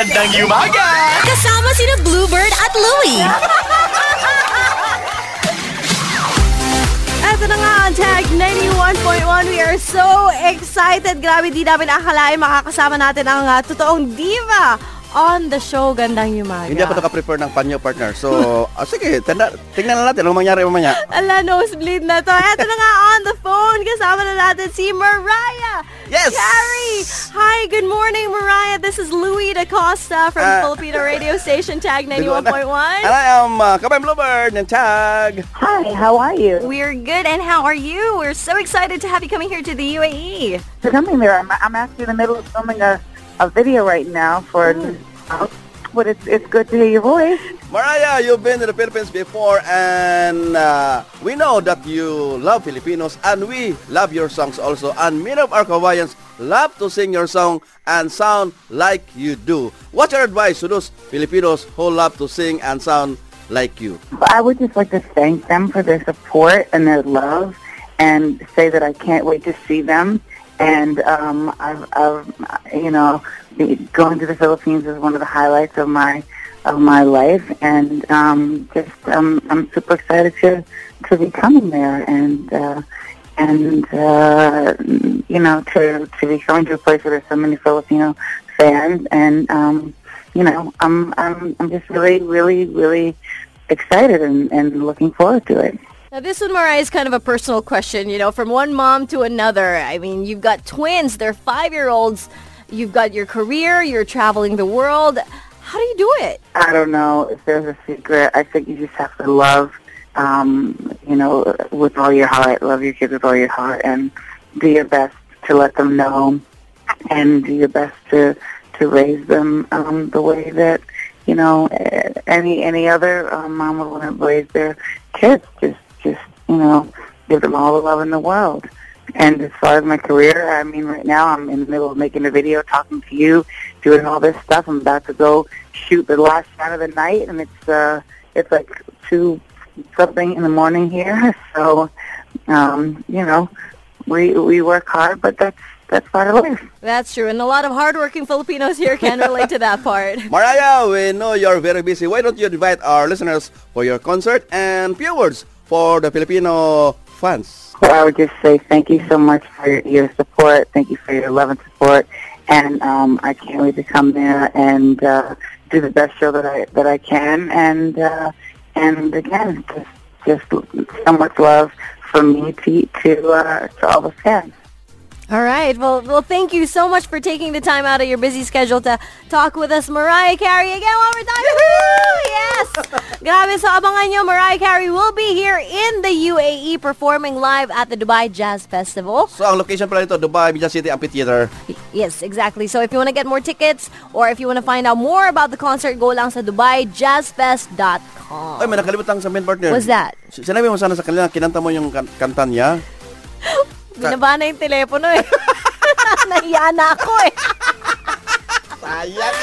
Magandang yumaga! Kasama sina Bluebird at Louie. Ito na nga ang tag 91.1. We are so excited. Grabe, di namin akalain makakasama natin ang uh, totoong diva on the show Gandang Yumaga. Hindi ako naka-prepare ng panyo partner. So, ah, sige, tanda, tingnan na natin anong mangyari mamaya. Ala, nosebleed na to. Ito na nga on the phone. Kasama na natin si Mariah. Yes! Carey! Hi, good morning, Mariah. This is Louie da Costa from Ah. Filipino radio station Tag 91.1. And I am uh, Kabayan Bluebird and Tag. Hi, how are you? We're good, and how are you? We're so excited to have you coming here to the UAE. For coming there, I'm, I'm actually in the middle of filming a, a video right now for. But it's it's good to hear your voice. Mariah, you've been to the Philippines before and uh, we know that you love Filipinos and we love your songs also. And many of our Hawaiians love to sing your song and sound like you do. What's your advice to those Filipinos who love to sing and sound like you? I would just like to thank them for their support and their love, and say that I can't wait to see them. And um, I've, I've, you know, going to the Philippines is one of the highlights of my of my life, and um, just um, I'm super excited to to be coming there and. Uh, and uh, you know to to be coming to a place where there's so many Filipino fans, and um, you know I'm I'm I'm just really really really excited and, and looking forward to it. Now, this one, Mariah, is kind of a personal question, you know, from one mom to another. I mean, you've got twins, they're five-year-olds. You've got your career, you're traveling the world. How do you do it? I don't know if there's a secret. I think you just have to love, um, you know, with all your heart. Love your kids with all your heart, and do your best to let them know, and do your best to to raise them um, the way that you know any any other um, mom would want to raise their kids. Just just you know, give them all the love in the world. And as far as my career, I mean, right now I'm in the middle of making a video, talking to you, doing all this stuff. I'm about to go shoot the last shot of the night, and it's uh, it's like two something in the morning here. So, um, you know, we we work hard, but that's that's part of life. That's true, and a lot of hardworking Filipinos here can relate to that part. Mariah, we know you're very busy. Why don't you invite our listeners for your concert and few words for the Filipino fans? Well, I would just say thank you so much for your, support. Thank you for your love and support, and um, I can't wait to come there and uh, do the best show that I that I can. And uh, and again, just just so much love from me to to, uh, to all the fans. All right. Well, well, thank you so much for taking the time out of your busy schedule to talk with us, Mariah Carey. Again, one more time. Yes. Grabe, so abangan nyo, Mariah Carey will be here in the UAE performing live at the Dubai Jazz Festival. So, ang location pala nito, Dubai Media City Amphitheater. Yes, exactly. So if you want to get more tickets or if you want to find out more about the concert, go lang sa DubaiJazzFest.com. Ay, may nakalimutan sa main partner. What's that? Sinabi mo sana sa kanila, kinanta mo yung kan- kanta niya. Binaba na yung telepono eh. Nahiya na ako eh. Sayang.